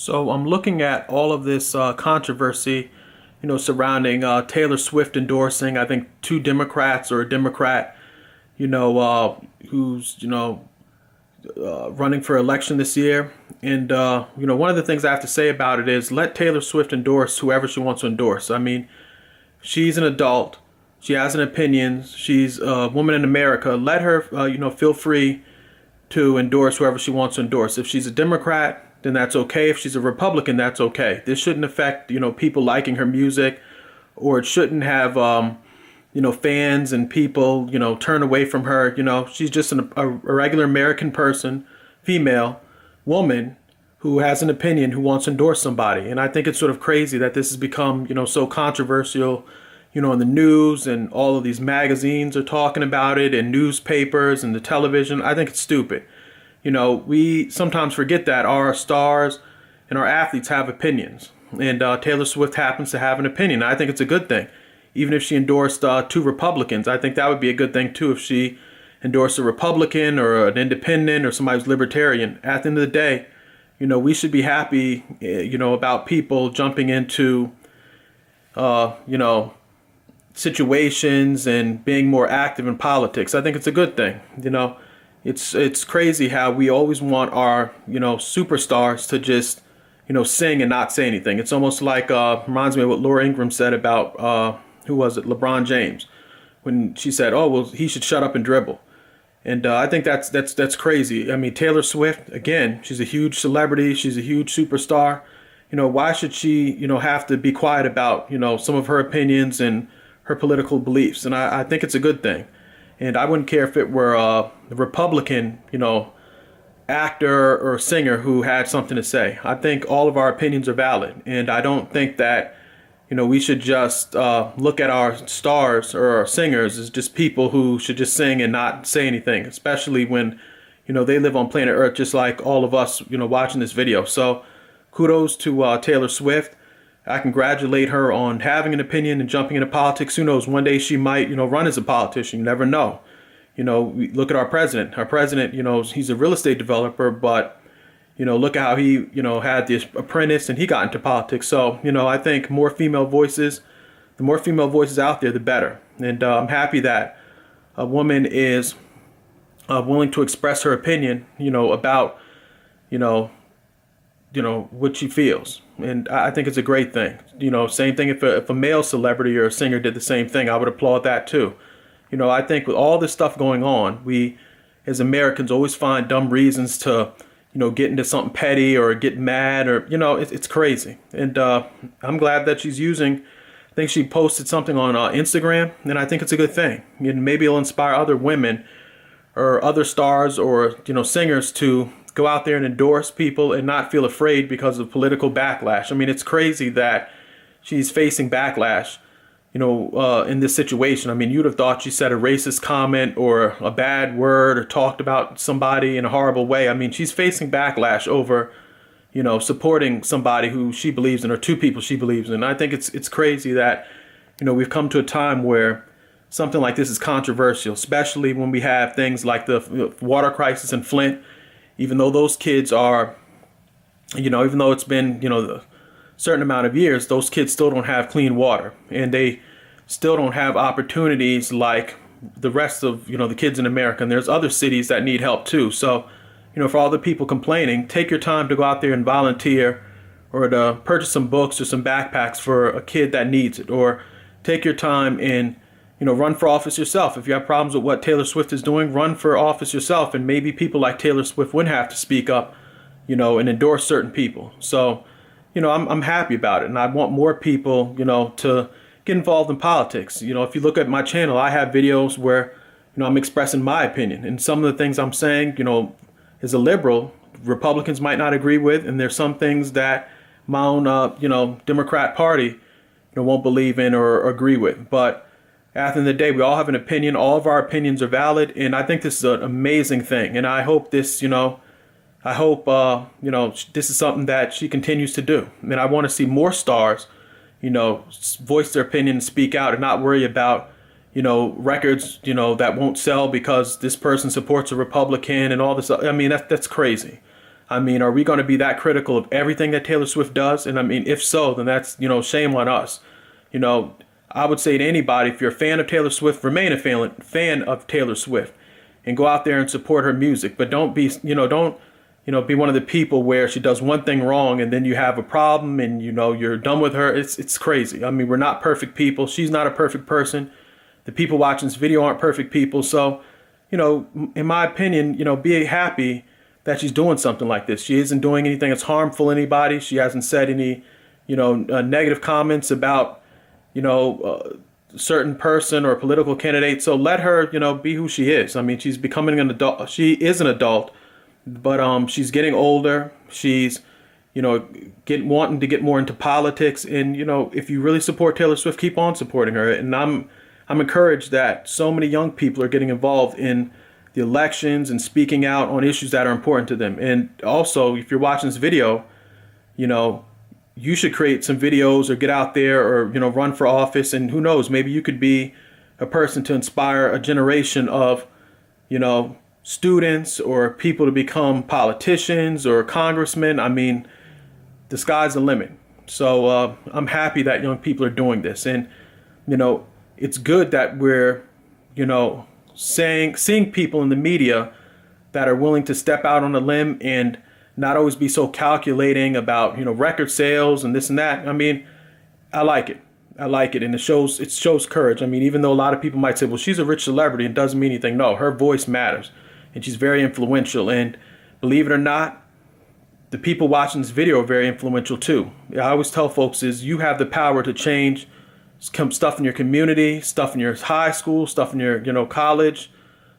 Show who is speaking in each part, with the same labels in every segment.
Speaker 1: So I'm looking at all of this uh, controversy, you know, surrounding uh, Taylor Swift endorsing, I think, two Democrats or a Democrat, you know, uh, who's, you know, uh, running for election this year. And, uh, you know, one of the things I have to say about it is let Taylor Swift endorse whoever she wants to endorse. I mean, she's an adult. She has an opinion. She's a woman in America. Let her, uh, you know, feel free to endorse whoever she wants to endorse. If she's a Democrat, then that's okay. If she's a Republican, that's okay. This shouldn't affect, you know, people liking her music, or it shouldn't have, um, you know, fans and people, you know, turn away from her. You know, she's just an, a, a regular American person, female, woman, who has an opinion, who wants to endorse somebody. And I think it's sort of crazy that this has become, you know, so controversial, you know, in the news and all of these magazines are talking about it and newspapers and the television. I think it's stupid. You know, we sometimes forget that our stars and our athletes have opinions. And uh, Taylor Swift happens to have an opinion. I think it's a good thing. Even if she endorsed uh, two Republicans, I think that would be a good thing too if she endorsed a Republican or an independent or somebody who's libertarian. At the end of the day, you know, we should be happy, eh, you know, about people jumping into, uh, you know, situations and being more active in politics. I think it's a good thing. You know, it's it's crazy how we always want our you know superstars to just you know sing and not say anything. It's almost like uh, reminds me of what Laura Ingraham said about uh, who was it, LeBron James, when she said, "Oh well, he should shut up and dribble." And uh, I think that's that's that's crazy. I mean, Taylor Swift again, she's a huge celebrity, she's a huge superstar. You know, why should she you know have to be quiet about you know some of her opinions and her political beliefs? And I, I think it's a good thing. And I wouldn't care if it were a Republican, you know, actor or singer who had something to say. I think all of our opinions are valid, and I don't think that you know we should just uh, look at our stars or our singers as just people who should just sing and not say anything, especially when you know they live on planet Earth just like all of us, you know, watching this video. So kudos to uh, Taylor Swift. I congratulate her on having an opinion and jumping into politics. Who knows? One day she might, you know, run as a politician. You never know. You know, look at our president. Our president, you know, he's a real estate developer, but you know, look at how he, you know, had this apprentice and he got into politics. So, you know, I think more female voices, the more female voices out there, the better. And uh, I'm happy that a woman is uh, willing to express her opinion, you know, about, you know, you know what she feels. And i think it's a great thing. You know same thing if a, if a male celebrity or a singer did the same thing i would applaud that too. You know i think with all this stuff going on we as americans always find dumb reasons to you know get into something petty or get mad or you know it's, it's crazy. And uh, i'm glad that she's using i think she posted something on uh, instagram and i think it's a good thing. And maybe it'll inspire other women or other stars or you know singers to go out there and endorse people and not feel afraid because of political backlash. I mean, it's crazy that she's facing backlash, you know, uh, in this situation. I mean, you'd have thought she said a racist comment or a bad word or talked about somebody in a horrible way. I mean, she's facing backlash over, you know, supporting somebody who she believes in or two people she believes in. I think it's it's crazy that, you know, we've come to a time where something like this is controversial, especially when we have things like the water crisis in Flint even though those kids are, you know, even though it's been, you know, a certain amount of years, those kids still don't have clean water and they still don't have opportunities like the rest of, you know, the kids in America. And there's other cities that need help too. So, you know, for all the people complaining, take your time to go out there and volunteer or to purchase some books or some backpacks for a kid that needs it or take your time and you know, run for office yourself. If you have problems with what Taylor Swift is doing, run for office yourself. And maybe people like Taylor Swift wouldn't have to speak up, you know, and endorse certain people. So, you know, I'm, I'm happy about it. And I want more people, you know, to get involved in politics. You know, if you look at my channel, I have videos where, you know, I'm expressing my opinion. And some of the things I'm saying, you know, as a liberal, Republicans might not agree with. And there's some things that my own, uh, you know, Democrat Party, you know, won't believe in or, or agree with. But, at the end of the day, we all have an opinion. All of our opinions are valid, and I think this is an amazing thing. And I hope this, you know, I hope, uh, you know, this is something that she continues to do. I mean, I want to see more stars, you know, voice their opinion speak out, and not worry about, you know, records, you know, that won't sell because this person supports a Republican and all this. I mean, that, that's crazy. I mean, are we going to be that critical of everything that Taylor Swift does? And I mean, if so, then that's, you know, shame on us. You know, I would say to anybody, if you're a fan of Taylor Swift, remain a fan, fan of Taylor Swift and go out there and support her music. But don't be, you know, don't, you know, be one of the people where she does one thing wrong and then you have a problem and, you know, you're done with her. It's, it's crazy. I mean, we're not perfect people. She's not a perfect person. The people watching this video aren't perfect people. So, you know, in my opinion, you know, be happy that she's doing something like this. She isn't doing anything that's harmful to anybody. She hasn't said any, you know, uh, negative comments about, you know, uh, certain person or political candidate. So let her, you know, be who she is. I mean, she's becoming an adult. She is an adult, but um, she's getting older. She's, you know, get wanting to get more into politics. And you know, if you really support Taylor Swift, keep on supporting her. And I'm, I'm encouraged that so many young people are getting involved in the elections and speaking out on issues that are important to them. And also, if you're watching this video, you know, you should create some videos or get out there or, you know, run for office. And who knows, maybe you could be a person to inspire a generation of, you know, students or people to become politicians or congressmen. I mean, the sky's the limit. So uh, I'm happy that young people are doing this. And, you know, it's good that we're, you know, saying seeing people in the media that are willing to step out on a limb and not always be so calculating about you know record sales and this and that. I mean, I like it. I like it, and it shows it shows courage. I mean, even though a lot of people might say, "Well, she's a rich celebrity," and doesn't mean anything. No, her voice matters, and she's very influential. And believe it or not, the people watching this video are very influential too. I always tell folks is you have the power to change stuff in your community, stuff in your high school, stuff in your you know college.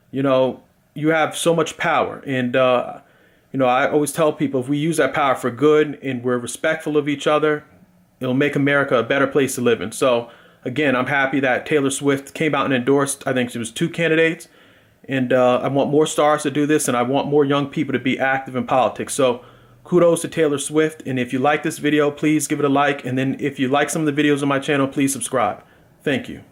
Speaker 1: You know, you have so much power, and uh, you know I always tell people if we use that power for good and we're respectful of each other, it'll make America a better place to live in. So again, I'm happy that Taylor Swift came out and endorsed. I think it was two candidates, and uh, I want more stars to do this, and I want more young people to be active in politics. So kudos to Taylor Swift. And if you like this video, please give it a like. And then if you like some of the videos on my channel, please subscribe. Thank you.